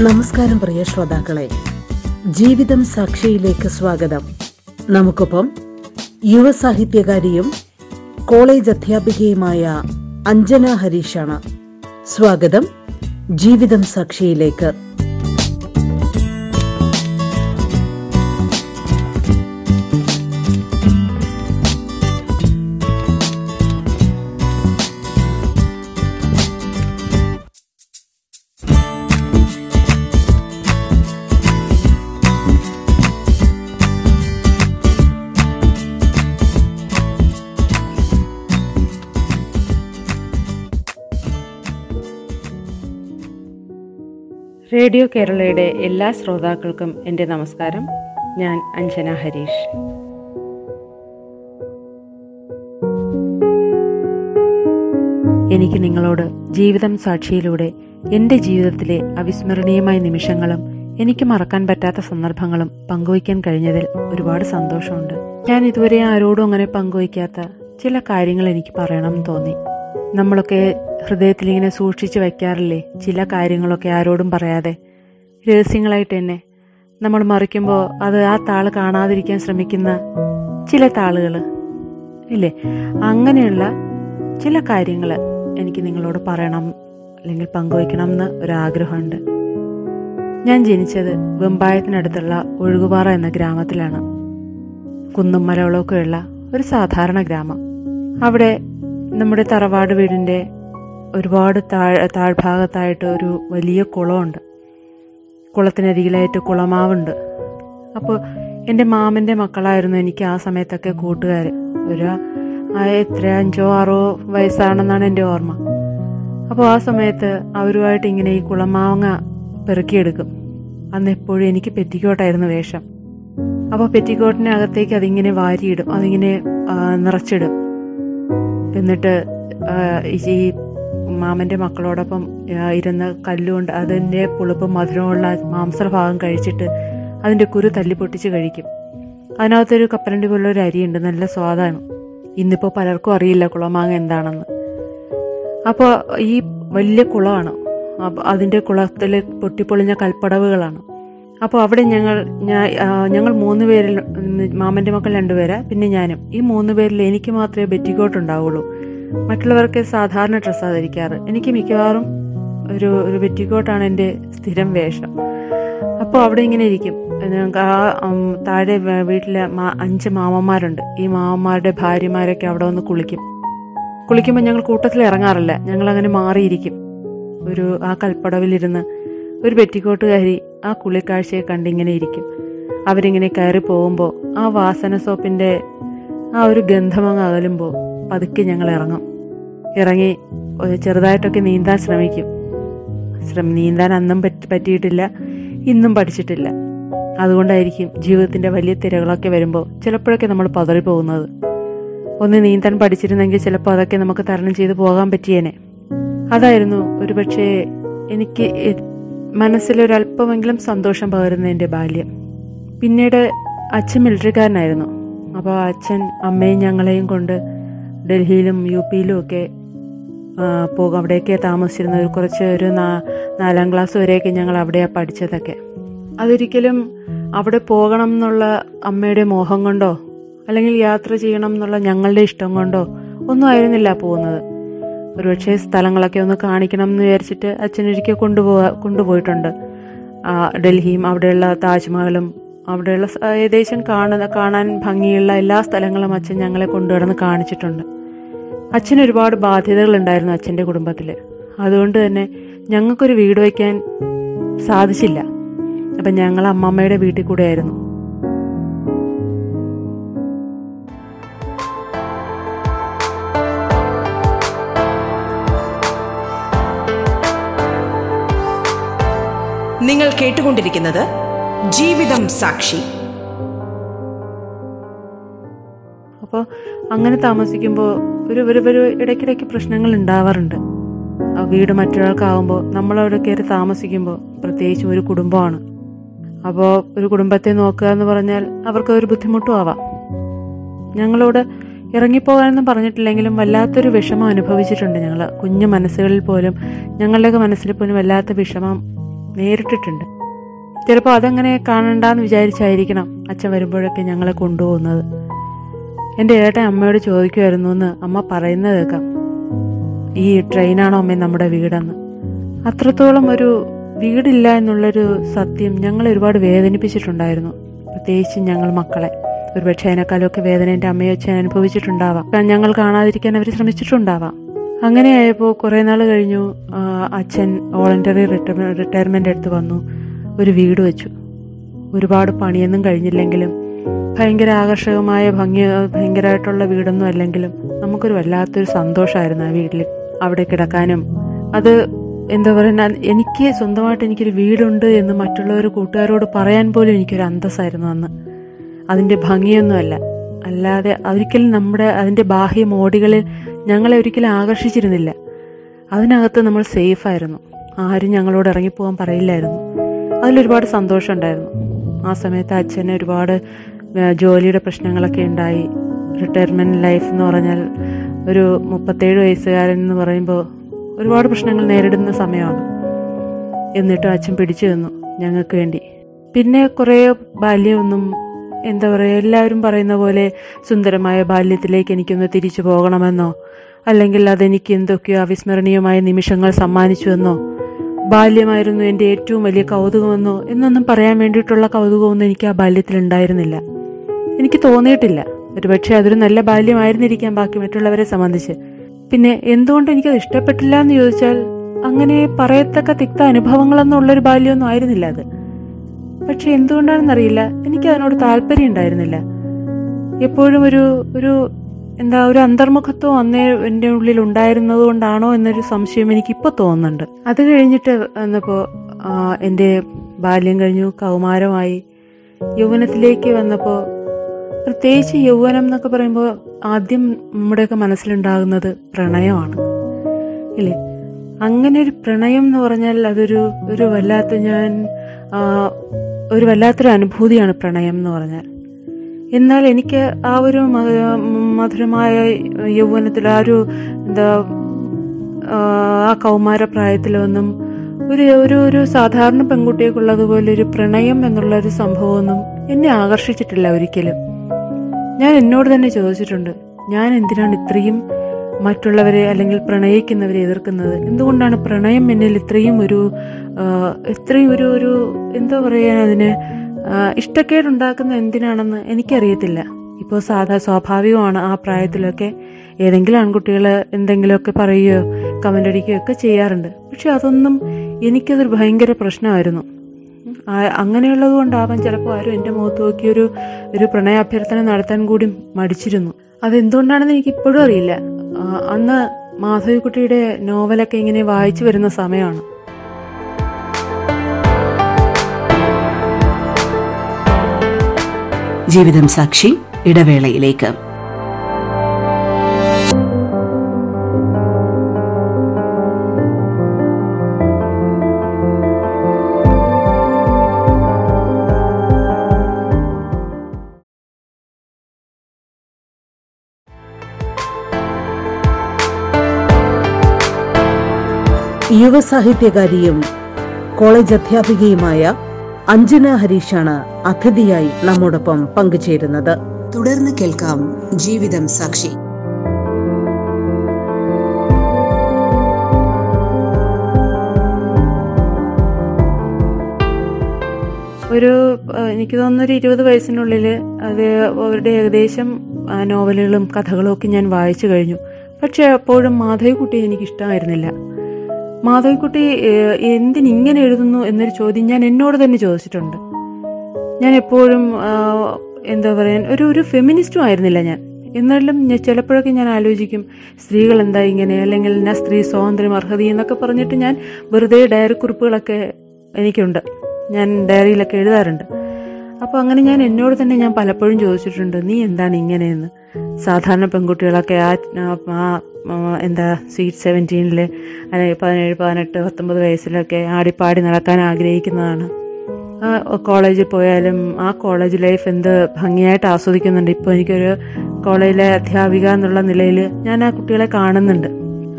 നമസ്കാരം പ്രിയ ശ്രോതാക്കളെ. ജീവിതം സാക്ഷിയിലേക്ക് സ്വാഗതം. നമുക്കൊപ്പം യുവ സാഹിത്യകാരിയും കോളേജ് അധ്യാപികയുമായ അഞ്ജന ഹരീഷാണ്. സ്വാഗതം ജീവിതം സാക്ഷിയിലേക്ക്. റേഡിയോ കേരളയുടെ എല്ലാ ശ്രോതാക്കൾക്കും എന്റെ നമസ്കാരം. ഞാൻ അഞ്ജന ഹരീഷ്. എനിക്ക് നിങ്ങളോട് ജീവിതം സാക്ഷിയിലൂടെ എന്റെ ജീവിതത്തിലെ അവിസ്മരണീയമായ നിമിഷങ്ങളും എനിക്ക് മറക്കാൻ പറ്റാത്ത സന്ദർഭങ്ങളും പങ്കുവയ്ക്കാൻ കഴിഞ്ഞതിൽ ഒരുപാട് സന്തോഷമുണ്ട്. ഞാൻ ഇതുവരെ ആരോടും അങ്ങനെ പങ്കുവയ്ക്കാത്ത ചില കാര്യങ്ങൾ എനിക്ക് പറയണം തോന്നി. നമ്മളൊക്കെ ഹൃദയത്തിൽ ഇങ്ങനെ സൂക്ഷിച്ചു വയ്ക്കാറില്ലേ? ചില കാര്യങ്ങളൊക്കെ ആരോടും പറയാതെ. രഹസ്യങ്ങളായിട്ട് തന്നെ. നമ്മൾ മറിക്കുമ്പോൾ അത് ആ താൾ കാണാതിരിക്കാൻ ശ്രമിക്കുന്ന ചില താളുകൾ ഇല്ലേ? അങ്ങനെയുള്ള ചില കാര്യങ്ങൾ എനിക്ക് നിങ്ങളോട് പറയണം അല്ലെങ്കിൽ പങ്കുവയ്ക്കണം എന്ന് ഒരാഗ്രഹമുണ്ട്. ഞാൻ ജനിച്ചത് വെമ്പായത്തിനടുത്തുള്ള ഒഴുകുപാറ എന്ന ഗ്രാമത്തിലാണ്. കുന്നും മലകളൊക്കെയുള്ള ഒരു സാധാരണ ഗ്രാമം. അവിടെ നമ്മുടെ തറവാട് വീടിന്റെ ഒരുപാട് താഴ് താഴ്ഭാഗത്തായിട്ട് ഒരു വലിയ കുളമുണ്ട്. കുളത്തിനരികിലായിട്ട് കുളമാവുണ്ട്. അപ്പോൾ എന്റെ മാമന്റെ മക്കളായിരുന്നു എനിക്ക് ആ സമയത്തൊക്കെ കൂട്ടുകാർ ഒരു എത്ര അഞ്ചോ ആറോ വയസ്സാണെന്നാണ് എന്റെ ഓർമ്മ. അപ്പോൾ ആ സമയത്ത് അവരുമായിട്ട് ഇങ്ങനെ ഈ കുളമാവങ്ങ പെറുക്കിയെടുക്കും. അന്ന് എപ്പോഴും എനിക്ക് പെറ്റിക്കോട്ടായിരുന്നു വേഷം. അപ്പോൾ പെറ്റിക്കോട്ടിനകത്തേക്ക് അതിങ്ങനെ വാരിയിടും. അതിങ്ങനെ നിറച്ചിടും. എന്നിട്ട് ഈ മാമന്റെ മക്കളോടൊപ്പം ഇരുന്ന് കല്ലുകൊണ്ട് അതിന്റെ പുളിപ്പും മധുരമുള്ള മാംസഭാഗം കഴിച്ചിട്ട് അതിന്റെ കുരു തല്ലി പൊട്ടിച്ച് കഴിക്കും. അതിനകത്തൊരു കപ്പലണ്ടി പോലുള്ള ഒരു അരിയുണ്ട് നല്ല സ്വാദാണ്. ഇന്നിപ്പോൾ പലർക്കും അറിയില്ല കുളമാങ്ങ എന്താണെന്ന്. അപ്പോൾ ഈ വലിയ കുളമാണ്. അതിന്റെ കുളത്തിൽ പൊട്ടിപ്പൊളിഞ്ഞ കൽപ്പടവുകളാണ്. അപ്പോൾ അവിടെ ഞങ്ങൾ ഞങ്ങൾ മൂന്ന് പേരിൽ മാമന്റെ മക്കൾ രണ്ടുപേരാ പിന്നെ ഞാനും. ഈ മൂന്ന് പേരിൽ എനിക്ക് മാത്രമേ ബെറ്റിക്കോട്ട് ഉണ്ടാവുള്ളൂ മറ്റുള്ളവർക്ക് സാധാരണ ഡ്രസ്സാണ് ധരിക്കാറ്. എനിക്ക് മിക്കവാറും ഒരു ഒരു ബെറ്റിക്കോട്ടാണ് എന്റെ സ്ഥിരം വേഷം. അപ്പോൾ അവിടെ ഇങ്ങനെ ഇരിക്കും. ഞങ്ങൾക്ക് ആ താഴെ വീട്ടിലെ മാ- അഞ്ച് മാമന്മാരുണ്ട്. ഈ മാമന്മാരുടെ ഭാര്യമാരൊക്കെ അവിടെ വന്ന് കുളിക്കും. കുളിക്കുമ്പോൾ ഞങ്ങൾ കൂട്ടത്തിൽ ഇറങ്ങാറില്ല. ഞങ്ങൾ അങ്ങനെ മാറിയിരിക്കും. ഒരു ആ കൽപ്പടവിലിരുന്ന് ഒരു പെറ്റിക്കോട്ടുകാരി ആ കുളിക്കാഴ്ചയെ കണ്ടിങ്ങനെ ഇരിക്കും. അവരിങ്ങനെ കയറി പോകുമ്പോൾ ആ വാസന സോപ്പിന്റെ ആ ഒരു ഗന്ധമങ്ങ് അകലുമ്പോൾ പതുക്കെ ഞങ്ങൾ ഇറങ്ങും. ഇറങ്ങി ചെറുതായിട്ടൊക്കെ നീന്താൻ ശ്രമിക്കും. ശ്രമ നീന്താൻ അന്നും പറ്റി പറ്റിയിട്ടില്ല ഇന്നും പഠിച്ചിട്ടില്ല. അതുകൊണ്ടായിരിക്കും ജീവിതത്തിന്റെ വലിയ തിരകളൊക്കെ വരുമ്പോൾ ചിലപ്പോഴൊക്കെ നമ്മൾ പതറിപ്പോകുന്നത് ഒന്ന് നീന്താൻ പഠിച്ചിരുന്നെങ്കിൽ ചിലപ്പോൾ അതൊക്കെ നമുക്ക് തരണം ചെയ്ത് പോകാൻ പറ്റിയേനെ. അതായിരുന്നു ഒരുപക്ഷെ എനിക്ക് മനസ്സിലൊരല്പമെങ്കിലും സന്തോഷം പകരുന്ന എന്റെ ബാല്യം. പിന്നീട് അച്ഛൻ മിലിറ്ററിക്കാരനായിരുന്നു. അപ്പോൾ അച്ഛൻ അമ്മയും ഞങ്ങളെയും കൊണ്ട് ഡൽഹിയിലും യു പിയിലും ഒക്കെ പോകും അവിടെയൊക്കെ താമസിച്ചിരുന്നത് കുറച്ച് ഒരു നാലാം ക്ലാസ് വരെയൊക്കെ ഞങ്ങൾ അവിടെയാണ് പഠിച്ചതൊക്കെ. അതൊരിക്കലും അവിടെ പോകണം എന്നുള്ള അമ്മയുടെ മോഹം കൊണ്ടോ അല്ലെങ്കിൽ യാത്ര ചെയ്യണം എന്നുള്ള ഞങ്ങളുടെ ഇഷ്ടം കൊണ്ടോ ഒന്നും ആയിരുന്നില്ല പോകുന്നത്. ഒരുപക്ഷെ സ്ഥലങ്ങളൊക്കെ ഒന്ന് കാണിക്കണം എന്ന് വിചാരിച്ചിട്ട് അച്ഛനൊരിക്കൽ കൊണ്ടുപോവാ കൊണ്ടുപോയിട്ടുണ്ട്. ഡൽഹിയും അവിടെയുള്ള താജ്മഹലും അവിടെയുള്ള ഏകദേശം കാണുന്ന കാണാൻ ഭംഗിയുള്ള എല്ലാ സ്ഥലങ്ങളും അച്ഛൻ ഞങ്ങളെ കൊണ്ടുനടന്ന് കാണിച്ചിട്ടുണ്ട്. അച്ഛന് ഒരുപാട് ബാധ്യതകൾ ഉണ്ടായിരുന്നു അച്ഛന്റെ കുടുംബത്തിൽ അതുകൊണ്ട് തന്നെ ഞങ്ങൾക്കൊരു വീട് വയ്ക്കാൻ സാധിച്ചില്ല. അപ്പം ഞങ്ങൾ അമ്മമ്മയുടെ വീട്ടിൽ കൂടെ ആയിരുന്നു നിങ്ങൾ കേട്ടുകൊണ്ടിരിക്കുന്നത് ജീവിതം സാക്ഷി. അപ്പോൾ അങ്ങനെ താമസിക്കുമ്പോൾ ഒരു ഒരു ഒരു ഇടയ്ക്കിടയ്ക്ക് പ്രശ്നങ്ങൾ ഉണ്ടാവാറുണ്ട്. ആ വീട് മറ്റൊരാൾക്കാവുമ്പോൾ നമ്മളവിടെ കയറി താമസിക്കുമ്പോൾ പ്രത്യേകിച്ചും ഒരു കുടുംബമാണ്. അപ്പോൾ ഒരു കുടുംബത്തെ നോക്കുക എന്ന് പറഞ്ഞാൽ അവർക്ക് ഒരു ബുദ്ധിമുട്ടും ആവാം. ഞങ്ങളോട് ഇറങ്ങിപ്പോകാനൊന്നും പറഞ്ഞിട്ടില്ലെങ്കിലും വല്ലാത്തൊരു വിഷമം അനുഭവിച്ചിട്ടുണ്ട് ഞങ്ങൾ കുഞ്ഞു മനസ്സുകളിൽ പോലും ഞങ്ങളുടെയൊക്കെ മനസ്സിൽ പോലും വല്ലാത്ത വിഷമം നേരിട്ടിട്ടുണ്ട്. ചിലപ്പോൾ അതങ്ങനെ കാണണ്ടെന്ന് വിചാരിച്ചായിരിക്കണം അച്ഛൻ വരുമ്പോഴൊക്കെ ഞങ്ങളെ കൊണ്ടുപോകുന്നത്. എന്റെ ഏട്ടൻ അമ്മയോട് ചോദിക്കുമായിരുന്നു എന്ന് അമ്മ പറയുന്നത് കേൾക്കാം. ഈ ട്രെയിനാണോ അമ്മ നമ്മുടെ വീടെന്ന്? അത്രത്തോളം ഒരു വീടില്ല എന്നുള്ളൊരു സത്യം ഞങ്ങൾ ഒരുപാട് വേദനിപ്പിച്ചിട്ടുണ്ടായിരുന്നു. പ്രത്യേകിച്ച് ഞങ്ങൾ മക്കളെ. ഒരുപക്ഷെ അതിനേക്കാളൊക്കെ വേദന എന്റെ അമ്മയോ അച്ഛൻ അനുഭവിച്ചിട്ടുണ്ടാവാം. ഞങ്ങൾ കാണാതിരിക്കാൻ അവർ ശ്രമിച്ചിട്ടുണ്ടാവാം. അങ്ങനെയായപ്പോൾ കുറേ നാൾ കഴിഞ്ഞു അച്ഛൻ വോളണ്ടറി റിട്ടയർമെന്റ് എടുത്ത് വന്നു. ഒരു വീട് വെച്ചു. ഒരുപാട് പണിയൊന്നും കഴിഞ്ഞില്ലെങ്കിലും ഭയങ്കര ആകർഷകമായ ഭംഗി ഭയങ്കരമായിട്ടുള്ള വീടൊന്നും അല്ലെങ്കിലും നമുക്കൊരു വല്ലാത്തൊരു സന്തോഷമായിരുന്നു ആ വീട്ടിൽ അവിടെ കിടക്കാനും. അത് എന്താ പറയുക എനിക്ക് സ്വന്തമായിട്ട് എനിക്കൊരു വീടുണ്ട് എന്ന് മറ്റുള്ളവർ കൂട്ടുകാരോട് പറയാൻ പോലും എനിക്കൊരു അന്തസ്സായിരുന്നു അന്ന്. അതിന്റെ ഭംഗിയൊന്നുമല്ല. അല്ലാതെ ഒരിക്കലും നമ്മുടെ അതിന്റെ ബാഹ്യ മോടികളിൽ ഞങ്ങളെ ഒരിക്കലും ആകർഷിച്ചിരുന്നില്ല. അതിനകത്ത് നമ്മൾ സേഫായിരുന്നു ആരും ഞങ്ങളോട് ഇറങ്ങിപ്പോകാൻ പറയില്ലായിരുന്നു. അതിലൊരുപാട് സന്തോഷം ഉണ്ടായിരുന്നു. ആ സമയത്ത് അച്ഛന് ഒരുപാട് ജോലിയുടെ പ്രശ്നങ്ങളൊക്കെ ഉണ്ടായി. റിട്ടയർമെന്റ് ലൈഫ് എന്ന് പറഞ്ഞാൽ ഒരു മുപ്പത്തേഴ് വയസ്സുകാരൻ എന്ന് പറയുമ്പോൾ ഒരുപാട് പ്രശ്നങ്ങൾ നേരിടുന്ന സമയമാണ്. എന്നിട്ടും അച്ഛൻ പിടിച്ചു തന്നു ഞങ്ങൾക്ക് വേണ്ടി. പിന്നെ കുറേ ബാല്യമൊന്നും എന്താ പറയുക എല്ലാവരും പറയുന്ന പോലെ സുന്ദരമായ ബാല്യത്തിലേക്ക് എനിക്കൊന്ന് തിരിച്ചു പോകണമെന്നോ അല്ലെങ്കിൽ അതെനിക്ക് എന്തൊക്കെയോ അവിസ്മരണീയമായ നിമിഷങ്ങൾ സമ്മാനിച്ചുവെന്നോ ബാല്യമായിരുന്നു എന്റെ ഏറ്റവും വലിയ കൗതുകമെന്നോ? എന്നൊന്നും പറയാൻ വേണ്ടിയിട്ടുള്ള കൗതുകമൊന്നും എനിക്ക് ആ ബാല്യത്തിൽ ഉണ്ടായിരുന്നില്ല. എനിക്ക് തോന്നിയിട്ടില്ല. ഒരുപക്ഷെ അതൊരു നല്ല ബാല്യമായിരുന്നിരിക്കാം ബാക്കി മറ്റുള്ളവരെ സംബന്ധിച്ച്. പിന്നെ എന്തുകൊണ്ട് എനിക്കത് ഇഷ്ടപ്പെട്ടില്ല എന്ന് ചോദിച്ചാൽ അങ്ങനെ പറയത്തക്ക തിക്ത അനുഭവങ്ങളൊന്നുള്ളൊരു ബാല്യമൊന്നും ആയിരുന്നില്ല അത്. പക്ഷെ എന്തുകൊണ്ടാണെന്നറിയില്ല. എനിക്ക് അതിനോട് താല്പര്യം ഉണ്ടായിരുന്നില്ല എപ്പോഴും ഒരു ഒരു എന്താ ഒരു അന്തർമുഖത്വം അന്നേ എന്റെ ഉള്ളിൽ ഉണ്ടായിരുന്നത് കൊണ്ടാണോ എന്നൊരു സംശയം എനിക്ക് എനിക്കിപ്പോൾ തോന്നുന്നുണ്ട്. അത് കഴിഞ്ഞിട്ട് വന്നപ്പോൾ എന്റെ ബാല്യം കഴിഞ്ഞു കൗമാരമായി. യൗവനത്തിലേക്ക് വന്നപ്പോൾ പ്രത്യേകിച്ച് യൗവനം എന്നൊക്കെ പറയുമ്പോൾ ആദ്യം നമ്മുടെയൊക്കെ മനസ്സിലുണ്ടാകുന്നത് പ്രണയമാണ്. ഇല്ലേ? അങ്ങനെ ഒരു പ്രണയം എന്ന് പറഞ്ഞാൽ അതൊരു ഒരു വല്ലാത്ത ഞാൻ ഒരു വല്ലാത്തൊരു അനുഭൂതിയാണ് പ്രണയം എന്ന് പറഞ്ഞാൽ. എന്നാൽ എനിക്ക് ആ ഒരു മധുരമായ യൗവനത്തിൽ ആ ഒരു എന്താ ആ, കൗമാര പ്രായത്തിലൊന്നും ഒരു ഒരു ഒരു സാധാരണ പെൺകുട്ടികൾക്കുള്ളതുപോലെ ഒരു പ്രണയം എന്നുള്ള ഒരു സംഭവമൊന്നും എന്നെ ആകർഷിച്ചിട്ടില്ല ഒരിക്കലും. ഞാൻ എന്നോട് തന്നെ ചോദിച്ചിട്ടുണ്ട് ഞാൻ എന്തിനാണ് ഇത്രയും മറ്റുള്ളവരെ അല്ലെങ്കിൽ പ്രണയിക്കുന്നവരെ എതിർക്കുന്നത്? എന്തുകൊണ്ടാണ് പ്രണയം എന്നിൽ ഇത്രയും ഒരു ഇത്രയും ഒരു ഒരു എന്താ പറയാൻ അതിന് ഇഷ്ടക്കേടുണ്ടാക്കുന്ന എന്തിനാണെന്ന് എനിക്കറിയത്തില്ല. ഇപ്പോൾ സാധാ സ്വാഭാവികമാണ് ആ പ്രായത്തിലൊക്കെ ഏതെങ്കിലും ആൺകുട്ടികൾ എന്തെങ്കിലുമൊക്കെ പറയുകയോ കമന്റ് അടിക്കുകയോ ഒക്കെ ചെയ്യാറുണ്ട്. പക്ഷെ അതൊന്നും എനിക്കതൊരു ഭയങ്കര പ്രശ്നമായിരുന്നു. അങ്ങനെയുള്ളത് കൊണ്ടാവാൻ ചിലപ്പോൾ ആരും എന്റെ മുഖത്ത് നോക്കി ഒരു ഒരു പ്രണയാഭ്യർത്ഥന നടത്താൻ കൂടി മടിച്ചിരുന്നു. അതെന്തുകൊണ്ടാണെന്ന് എനിക്ക് ഇപ്പോഴും അറിയില്ല അന്ന് മാധവിക്കുട്ടിയുടെ നോവലൊക്കെ ഇങ്ങനെ വായിച്ചു വരുന്ന സമയമാണ്. ജീവിതം സാക്ഷി ഇടവേളയിലേക്ക്. യുവസാഹിത്യകാരിയും കോളേജ് അധ്യാപികയുമായ അഞ്ജന ഹരീഷാണ് അതിഥിയായി നമ്മോടൊപ്പം പങ്കുചേരുന്നത്. തുടർന്ന് കേൾക്കാം ജീവിതം സാക്ഷി. ഒരു എനിക്ക് തോന്നുന്നു ഒരു ഇരുപത് വയസ്സിനുള്ളിൽ അത് അവരുടെ ഏകദേശം നോവലുകളും കഥകളും ഒക്കെ ഞാൻ വായിച്ചു കഴിഞ്ഞു. പക്ഷെ അപ്പോഴും മാധവിക്കുട്ടി എനിക്ക് ഇഷ്ടമായിരുന്നില്ല മാധവിക്കുട്ടി എന്തിനിങ്ങനെ എഴുതുന്നു എന്നൊരു ചോദ്യം ഞാൻ എന്നോട് തന്നെ ചോദിച്ചിട്ടുണ്ട്. ഞാൻ എപ്പോഴും എന്താ പറയാൻ ഒരു ഒരു ഫെമിനിസ്റ്റും ആയിരുന്നില്ല ഞാൻ. എന്നാലും ഞാൻ ചിലപ്പോഴൊക്കെ ഞാൻ ആലോചിക്കും സ്ത്രീകൾ എന്താ ഇങ്ങനെ അല്ലെങ്കിൽ ഞാൻ സ്ത്രീ സ്വാതന്ത്ര്യം അർഹത എന്നൊക്കെ പറഞ്ഞിട്ട് ഞാൻ വെറുതെ ഡയറി കുറിപ്പുകളൊക്കെ എനിക്കുണ്ട്. ഞാൻ ഡയറിയിലൊക്കെ എഴുതാറുണ്ട്. അപ്പോൾ അങ്ങനെ ഞാൻ എന്നോട് തന്നെ ഞാൻ പലപ്പോഴും ചോദിച്ചിട്ടുണ്ട് നീ എന്താണ് ഇങ്ങനെയെന്ന്? സാധാരണ പെൺകുട്ടികളൊക്കെ ആ, എന്താ സ്വീറ്റ് സെവന്റീനിൽ അല്ലെങ്കിൽ പതിനേഴ് പതിനെട്ട് പത്തൊമ്പത് വയസ്സിലൊക്കെ ആടിപ്പാടി നടക്കാൻ ആഗ്രഹിക്കുന്നതാണ്. കോളേജിൽ പോയാലും ആ കോളേജ് ലൈഫ് എന്ത് ഭംഗിയായിട്ട് ആസ്വദിക്കുന്നുണ്ട്. ഇപ്പോൾ എനിക്കൊരു കോളേജിലെ അധ്യാപിക എന്നുള്ള നിലയിൽ ഞാൻ ആ കുട്ടികളെ കാണുന്നുണ്ട്.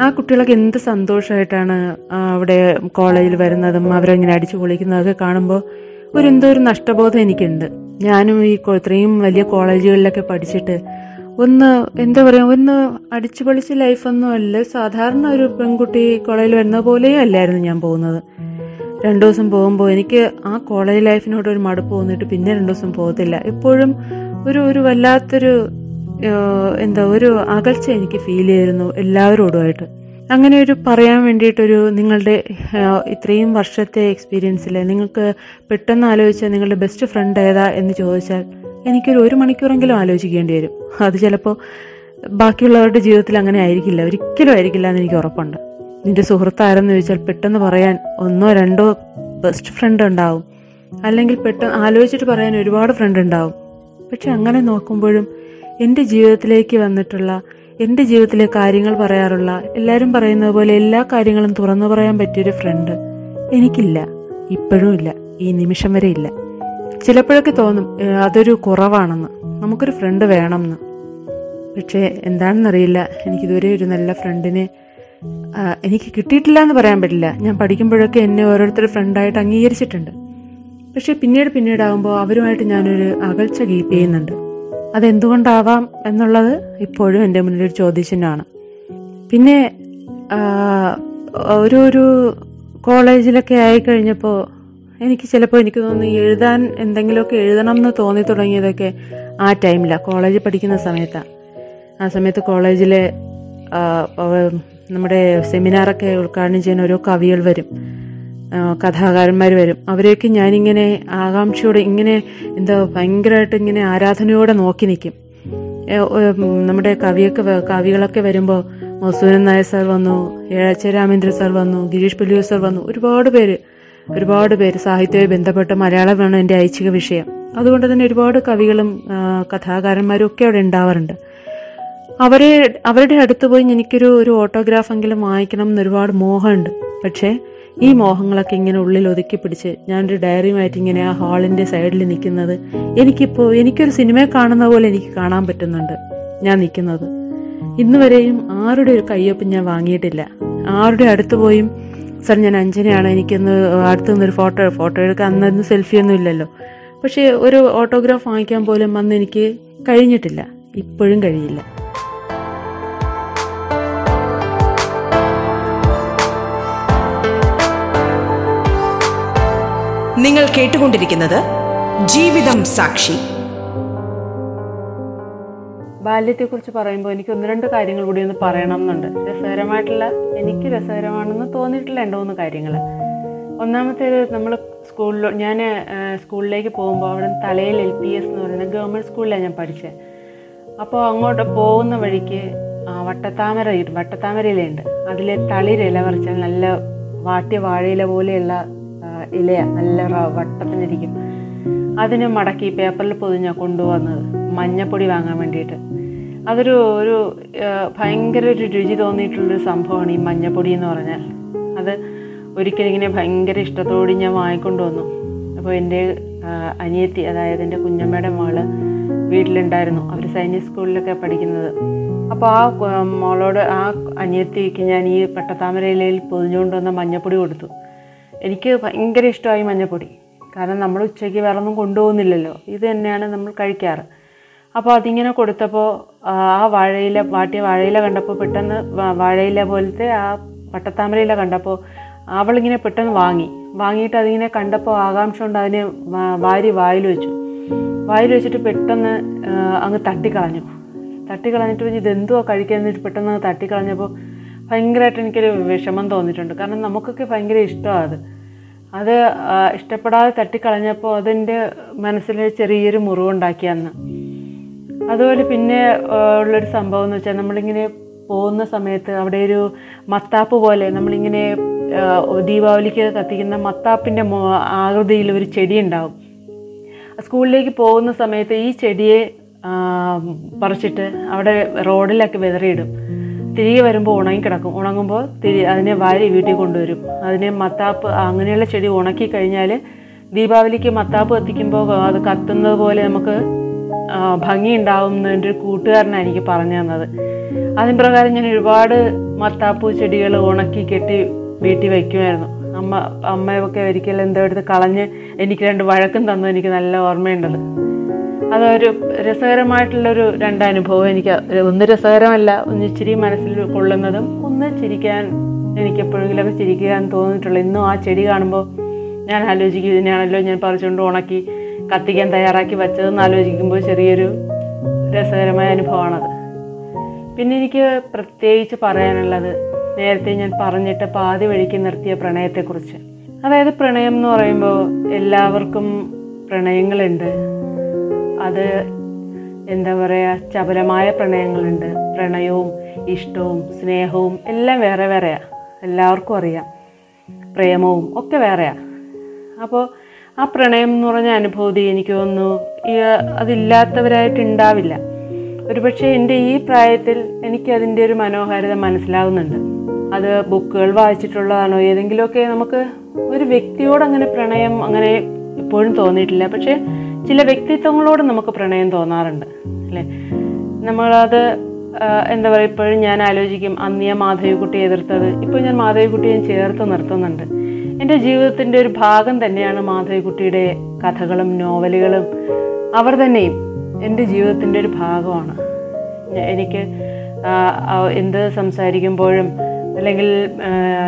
ആ കുട്ടികളൊക്കെ എന്ത് സന്തോഷമായിട്ടാണ് അവിടെ കോളേജിൽ വരുന്നതും അവരങ്ങനെ അടിച്ചു പൊളിക്കുന്നതൊക്കെ കാണുമ്പോൾ ഒരു എന്തോ ഒരു നഷ്ടബോധം എനിക്കുണ്ട്. ഞാനും ഈ ഇത്രയും വലിയ കോളേജുകളിലൊക്കെ പഠിച്ചിട്ട് ഒന്ന് എന്താ പറയുക ഒന്ന് അടിച്ചു പൊളിച്ച ലൈഫൊന്നും അല്ല. സാധാരണ ഒരു പെൺകുട്ടി കോളേജിൽ വരുന്ന പോലെയും അല്ലായിരുന്നു ഞാൻ പോകുന്നത്. രണ്ടു ദിവസം പോകുമ്പോൾ എനിക്ക് ആ കോളേജ് ലൈഫിനോട് ഒരു മടുപ്പ് തോന്നിയിട്ട് പിന്നെ രണ്ടു ദിവസം പോകത്തില്ല. എപ്പോഴും ഒരു ഒരു വല്ലാത്തൊരു എന്താ ഒരു അകൽച്ച എനിക്ക് ഫീൽ ചെയ്തിരുന്നു എല്ലാവരോടുമായിട്ട്. അങ്ങനെ ഒരു പറയാൻ വേണ്ടിയിട്ടൊരു നിങ്ങളുടെ ഇത്രയും വർഷത്തെ എക്സ്പീരിയൻസിൽ നിങ്ങൾക്ക് പെട്ടെന്ന് ആലോചിച്ചാൽ നിങ്ങളുടെ ബെസ്റ്റ് ഫ്രണ്ട് ഏതാ എന്ന് ചോദിച്ചാൽ എനിക്കൊരു ഒരു മണിക്കൂറെങ്കിലും ആലോചിക്കേണ്ടി വരും. അത് ചിലപ്പോൾ ബാക്കിയുള്ളവരുടെ ജീവിതത്തിൽ അങ്ങനെ ആയിരിക്കില്ല. ഒരിക്കലും ആയിരിക്കില്ല എന്ന് എനിക്ക് ഉറപ്പുണ്ട്. നിന്റെ സുഹൃത്താരെന്ന് ചോദിച്ചാൽ പെട്ടെന്ന് പറയാൻ ഒന്നോ രണ്ടോ ബെസ്റ്റ് ഫ്രണ്ട് ഉണ്ടാവും. അല്ലെങ്കിൽ പെട്ടെന്ന് ആലോചിച്ചിട്ട് പറയാൻ ഒരുപാട് ഫ്രണ്ട് ഉണ്ടാവും. പക്ഷെ അങ്ങനെ നോക്കുമ്പോഴും എന്റെ ജീവിതത്തിലേക്ക് വന്നിട്ടുള്ള എന്റെ ജീവിതത്തിലെ കാര്യങ്ങൾ പറയാറുള്ള എല്ലാവരും പറയുന്നത് പോലെ എല്ലാ കാര്യങ്ങളും തുറന്നു പറയാൻ പറ്റിയൊരു ഫ്രണ്ട് എനിക്കില്ല. ഇപ്പോഴും ഇല്ല. ഈ നിമിഷം വരെ ഇല്ല. ചിലപ്പോഴൊക്കെ തോന്നും അതൊരു കുറവാണെന്ന്. നമുക്കൊരു ഫ്രണ്ട് വേണമെന്ന്. പക്ഷേ എന്താണെന്നറിയില്ല. എനിക്കിതുവരെ ഒരു നല്ല ഫ്രണ്ടിനെ എനിക്ക് കിട്ടിയിട്ടില്ല എന്ന് പറയാൻ പറ്റില്ല. ഞാൻ പഠിക്കുമ്പോഴൊക്കെ എന്നെ ഓരോരുത്തർ ഫ്രണ്ടായിട്ട് അംഗീകരിച്ചിട്ടുണ്ട്. പക്ഷെ പിന്നീട് പിന്നീട് പിന്നീടാകുമ്പോൾ അവരുമായിട്ട് ഞാനൊരു അകൽച്ച കീപ്പ് ചെയ്യുന്നുണ്ട്. അതെന്തുകൊണ്ടാവാം എന്നുള്ളത് ഇപ്പോഴും എന്റെ മുന്നിൽ ഒരു ചോദ്യചിഹ്നമാണ്. പിന്നെ ഒരു ഒരു കോളേജിലൊക്കെ ആയിക്കഴിഞ്ഞപ്പോൾ എനിക്ക് ചിലപ്പോൾ എനിക്ക് തോന്നുന്നു എഴുതാൻ എന്തെങ്കിലുമൊക്കെ എഴുതണം എന്ന് തോന്നി തുടങ്ങിയതൊക്കെ ആ ടൈമിലാണ് കോളേജിൽ പഠിക്കുന്ന സമയത്താണ് ആ സമയത്ത് കോളേജിലെ നമ്മുടെ സെമിനാറൊക്കെ ഉദ്ഘാടനം ചെയ്യുന്ന ഓരോ കവികൾ വരും. കഥാകാരന്മാർ വരും. അവരെയൊക്കെ ഞാനിങ്ങനെ ആകാംക്ഷയോടെ ഇങ്ങനെ എന്താ ഭയങ്കരമായിട്ട് ഇങ്ങനെ ആരാധനയോടെ നോക്കി നിൽക്കും നമ്മുടെ കവിയൊക്കെ കവികളൊക്കെ വരുമ്പോൾ മസൂരൻ നായർ സാർ വന്നു ഏഴാച്ച രാമേന്ദ്ര സാർ വന്നു ഗിരീഷ് പുലിയൂർ സാർ വന്നു ഒരുപാട് പേര് ഒരുപാട് പേര് സാഹിത്യവുമായി ബന്ധപ്പെട്ട് മലയാളമാണ് എന്റെ ഐച്ഛിക വിഷയം. അതുകൊണ്ട് തന്നെ ഒരുപാട് കവികളും കഥാകാരന്മാരും ഒക്കെ അവിടെ ഉണ്ടാവാറുണ്ട്. അവരെ അവരുടെ അടുത്ത് പോയി എനിക്കൊരു ഒരു ഓട്ടോഗ്രാഫെങ്കിലും വാങ്ങിക്കണം എന്ന് ഒരുപാട് മോഹമുണ്ട്. പക്ഷേ ഈ മോഹങ്ങളൊക്കെ ഇങ്ങനെ ഉള്ളിൽ ഒതുക്കി പിടിച്ച് ഞാനൊരു ഡയറിയുമായിട്ട് ഇങ്ങനെ ആ ഹാളിന്റെ സൈഡിൽ നിൽക്കുന്നത് എനിക്കിപ്പോൾ എനിക്കൊരു സിനിമയെ കാണുന്ന പോലെ എനിക്ക് കാണാൻ പറ്റുന്നുണ്ട് ഞാൻ നിൽക്കുന്നത്. ഇന്നുവരെയും ആരുടെ ഒരു കയ്യൊപ്പ് ഞാൻ വാങ്ങിയിട്ടില്ല. ആരുടെ അടുത്ത് പോയും സർ ഞാൻ അഞ്ജനയാണ്. എനിക്കൊന്ന് അടുത്തു നിന്നൊരു ഫോട്ടോ ഫോട്ടോ എടുക്കാൻ അന്നൊന്നും സെൽഫി ഒന്നും ഇല്ലല്ലോ. പക്ഷേ ഒരു ഓട്ടോഗ്രാഫ് വാങ്ങിക്കാൻ പോലും അന്ന് എനിക്ക് കഴിഞ്ഞിട്ടില്ല. ഇപ്പോഴും കഴിയില്ല. നിങ്ങൾ കേട്ടുകൊണ്ടിരിക്കുന്നത് ജീവിതം സാക്ഷി. ബാല്യത്തെക്കുറിച്ച് പറയുമ്പോൾ എനിക്ക് ഒന്ന് രണ്ട് കാര്യങ്ങൾ കൂടി ഒന്ന് പറയണം എന്നുണ്ട്. രസകരമായിട്ടുള്ള എനിക്ക് രസകരമാണെന്ന് തോന്നിയിട്ടില്ല രണ്ട് മൂന്ന് കാര്യങ്ങൾ. ഒന്നാമത്തേത് നമ്മൾ സ്കൂളിൽ ഞാൻ സ്കൂളിലേക്ക് പോകുമ്പോൾ അവിടെ തലയിൽ എൽ പി എസ് എന്ന് പറയുന്ന ഗവൺമെന്റ് സ്കൂളിലാണ് ഞാൻ പഠിച്ചത്. അപ്പോൾ അങ്ങോട്ട് പോകുന്ന വഴിക്ക് വട്ടത്താമര വട്ടത്താമരയിലുണ്ട് അതിലെ തളിരില പറിച്ചാൽ നല്ല വാട്ടിയ വാഴയില പോലെയുള്ള ഇലയാണ് ഇലയാ. നല്ല വട്ടത്തിനിരിക്കും അതിന് മടക്കി പേപ്പറിൽ പൊതിഞ്ഞാൽ കൊണ്ടുവന്നത് മഞ്ഞപ്പൊടി വാങ്ങാൻ വേണ്ടിയിട്ട്. അതൊരു ഒരു ഭയങ്കര ഒരു രുചി തോന്നിയിട്ടുള്ളൊരു സംഭവമാണ് ഈ മഞ്ഞപ്പൊടി എന്ന് പറഞ്ഞാൽ. അത് ഒരിക്കലും ഇങ്ങനെ ഭയങ്കര ഇഷ്ടത്തോടെ ഞാൻ വാങ്ങിക്കൊണ്ട് വന്നു. അപ്പോൾ എന്റെ അനിയത്തി അതായത് എന്റെ കുഞ്ഞമ്മയുടെ മോൾ വീട്ടിലുണ്ടായിരുന്നു. അവർ സൈനിക സ്കൂളിലൊക്കെ പഠിക്കുന്നത്. അപ്പോൾ ആ മോളോട് ആ അനിയത്തിക്ക് ഞാൻ ഈ പട്ടത്താമരയിലയിൽ പൊതിഞ്ഞുകൊണ്ട് വന്ന മഞ്ഞപ്പൊടി കൊടുത്തു. എനിക്ക് ഭയങ്കര ഇഷ്ടമായി മഞ്ഞപ്പൊടി. കാരണം നമ്മൾ ഉച്ചയ്ക്ക് വേറെ ഒന്നും കൊണ്ടുപോകുന്നില്ലല്ലോ. ഇത് തന്നെയാണ് നമ്മൾ കഴിക്കാറ്. അപ്പോൾ അതിങ്ങനെ കൊടുത്തപ്പോൾ ആ വാഴയില വാട്ടിയ വാഴയില കണ്ടപ്പോൾ പെട്ടെന്ന് വാഴയില പോലത്തെ ആ പട്ടത്താമരയില കണ്ടപ്പോൾ അവളിങ്ങനെ പെട്ടെന്ന് വാങ്ങി. വാങ്ങിയിട്ട് അതിങ്ങനെ കണ്ടപ്പോൾ ആകാംക്ഷ കൊണ്ട് അതിനെ വാരി വായിൽ വെച്ചു. വായിൽ വെച്ചിട്ട് പെട്ടെന്ന് അങ്ങ് തട്ടിക്കളഞ്ഞു. തട്ടിക്കളഞ്ഞിട്ട് ഇതെന്തുവാ കഴിക്കാൻ എന്നിട്ട് പെട്ടെന്ന് അങ്ങ് തട്ടിക്കളഞ്ഞപ്പോൾ ഭയങ്കരമായിട്ട് എനിക്കൊരു വിഷമം തോന്നിയിട്ടുണ്ട്. കാരണം നമുക്കൊക്കെ ഭയങ്കര ഇഷ്ടമാണ് അത്. അത് ഇഷ്ടപ്പെടാതെ തട്ടിക്കളഞ്ഞപ്പോൾ അതിന്റെ മനസ്സിൽ ചെറിയൊരു മുറിവുണ്ടാക്കി അന്ന് അതുപോലെ പിന്നെ ഉള്ളൊരു സംഭവം എന്ന് വെച്ചാൽ നമ്മളിങ്ങനെ പോകുന്ന സമയത്ത് അവിടെ ഒരു മത്താപ്പ് പോലെ നമ്മളിങ്ങനെ ദീപാവലിക്ക് കത്തിക്കുന്ന മത്താപ്പിന്റെ ആകൃതിയിൽ ഒരു ചെടി ഉണ്ടാവും. സ്കൂളിലേക്ക് പോകുന്ന സമയത്ത് ഈ ചെടിയെ പറിച്ചിട്ട് അവിടെ റോഡിലൊക്കെ വിതറിയിടും. തിരികെ വരുമ്പോൾ ഉണങ്ങി കിടക്കും. ഉണങ്ങുമ്പോൾ തിരി അതിനെ വാരി വീട്ടിൽ കൊണ്ടുവരും. അതിനെ മത്താപ്പ് അങ്ങനെയുള്ള ചെടി ഉണക്കി കഴിഞ്ഞാൽ ദീപാവലിക്ക് മത്താപ്പ് കത്തിക്കുമ്പോൾ അത് കത്തുന്നത് പോലെ നമുക്ക് ഭംഗിയുണ്ടാവും എന്റെ ഒരു കൂട്ടുകാരനാണ് എനിക്ക് പറഞ്ഞു തന്നത്. അതിന് പ്രകാരം ഞാൻ ഒരുപാട് മത്താപ്പൂ ചെടികൾ ഉണക്കി കെട്ടി വീട്ടിൽ വയ്ക്കുമായിരുന്നു. അമ്മ അമ്മയൊക്കെ ഒരിക്കലും എന്തോ എടുത്ത് കളഞ്ഞ് എനിക്ക് രണ്ട് വഴക്കും തന്നു എനിക്ക് നല്ല ഓർമ്മയുണ്ടത്. അതൊരു രസകരമായിട്ടുള്ളൊരു രണ്ടനുഭവം എനിക്ക് ഒന്ന് രസകരമല്ല ഒന്ന് ഇച്ചിരി മനസ്സിൽ കൊള്ളുന്നതും ഒന്ന് ചിരിക്കാൻ എനിക്ക് എപ്പോഴെങ്കിലുമൊക്കെ ചിരിക്കാൻ തോന്നിയിട്ടുള്ളൂ ഇന്നും ആ ചെടി കാണുമ്പോൾ ഞാൻ ആലോചിക്കും ഇതിനെയാണല്ലോ ഞാൻ പറിച്ചുകൊണ്ട് ഉണക്കി കത്തിക്കാൻ തയ്യാറാക്കി വച്ചതെന്ന് ആലോചിക്കുമ്പോൾ ചെറിയൊരു രസകരമായ അനുഭവമാണത്. പിന്നെ എനിക്ക് പ്രത്യേകിച്ച് പറയാനുള്ളത് നേരത്തെ ഞാൻ പറഞ്ഞിട്ട് പാതി വഴിക്ക് നിർത്തിയ പ്രണയത്തെക്കുറിച്ച്. അതായത് പ്രണയം എന്ന് പറയുമ്പോൾ എല്ലാവർക്കും പ്രണയങ്ങളുണ്ട്. അത് എന്താ പറയുക ചപലമായ പ്രണയങ്ങളുണ്ട്. പ്രണയവും ഇഷ്ടവും സ്നേഹവും എല്ലാം വേറെ വേറെയാണ് എല്ലാവർക്കും അറിയാം. പ്രേമവും ഒക്കെ വേറെയാണ് അപ്പോൾ ആ പ്രണയം എന്ന് പറഞ്ഞ അനുഭൂതി എനിക്ക് തോന്നുന്നു അതില്ലാത്തവരായിട്ട് ഉണ്ടാവില്ല ഒരുപക്ഷെ എന്റെ ഈ പ്രായത്തിൽ എനിക്ക് അതിന്റെ ഒരു മനോഹാരിത മനസ്സിലാകുന്നുണ്ട് അത് ബുക്കുകൾ വായിച്ചിട്ടുള്ളതാണോ ഏതെങ്കിലുമൊക്കെ നമുക്ക് ഒരു വ്യക്തിയോട് അങ്ങനെ പ്രണയം അങ്ങനെ എപ്പോഴും തോന്നിയിട്ടില്ല. പക്ഷേ ചില വ്യക്തിത്വങ്ങളോട് നമുക്ക് പ്രണയം തോന്നാറുണ്ട് അല്ലേ? നമ്മളത് എന്താ പറയുക ഇപ്പോഴും ഞാൻ ആലോചിക്കും അന്ന് ഞാൻ മാധവിക്കുട്ടിയെ എതിർത്തത് ഇപ്പോൾ ഞാൻ മാധവിക്കുട്ടിയെ ചേർത്ത് നിർത്തുന്നുണ്ട്. എന്റെ ജീവിതത്തിന്റെ ഒരു ഭാഗം തന്നെയാണ് മാധവിക്കുട്ടിയുടെ കഥകളും നോവലുകളും. അവർ തന്നെയും എന്റെ ജീവിതത്തിന്റെ ഒരു ഭാഗമാണ്. എനിക്ക് എന്ത് സംസാരിക്കുമ്പോഴും അല്ലെങ്കിൽ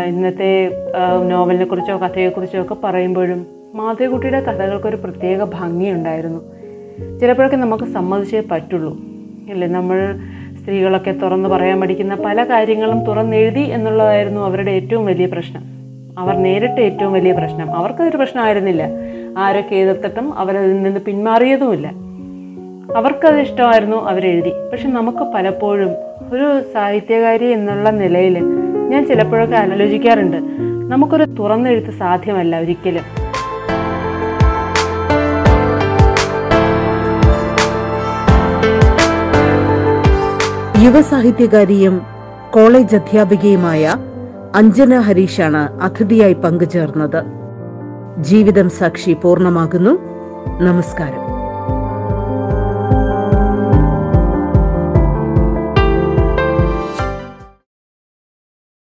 ഇന്നത്തെ നോവലിനെ കുറിച്ചോ കഥയെക്കുറിച്ചോ ഒക്കെ പറയുമ്പോഴും മാധവിക്കുട്ടിയുടെ കഥകൾക്കൊരു പ്രത്യേക ഭംഗിയുണ്ടായിരുന്നു. ചിലപ്പോഴൊക്കെ നമുക്ക് സമ്മതിച്ചേ പറ്റുള്ളൂ. അല്ലേ നമ്മൾ സ്ത്രീകളൊക്കെ തുറന്ന് പറയാൻ പഠിക്കുന്ന പല കാര്യങ്ങളും തുറന്നെഴുതി എന്നുള്ളതായിരുന്നു അവരുടെ ഏറ്റവും വലിയ പ്രശ്നം. അവർ നേരിട്ട ഏറ്റവും വലിയ പ്രശ്നം. അവർക്കതൊരു പ്രശ്നമായിരുന്നില്ല. ആരൊക്കെ എതിർത്തിട്ടും അവരതിൽ നിന്ന് പിന്മാറിയതുമില്ല. അവർക്കത് ഇഷ്ടമായിരുന്നു അവരെഴുതി. പക്ഷെ നമുക്ക് പലപ്പോഴും ഒരു സാഹിത്യകാരി എന്നുള്ള നിലയിൽ ഞാൻ ചിലപ്പോഴൊക്കെ ആലോചിക്കാറുണ്ട്. നമുക്കൊരു തുറന്നെഴുത്ത് സാധ്യമല്ല ഒരിക്കലും. യുവസാഹിത്യകാരിയും കോളേജ് അധ്യാപികയുമായ അഞ്ജന ഹരീഷാണ് അതിഥിയായി പങ്കുചേർന്നത്. ജീവിതം സാക്ഷി പൂർണമാകുന്നു. നമസ്കാരം.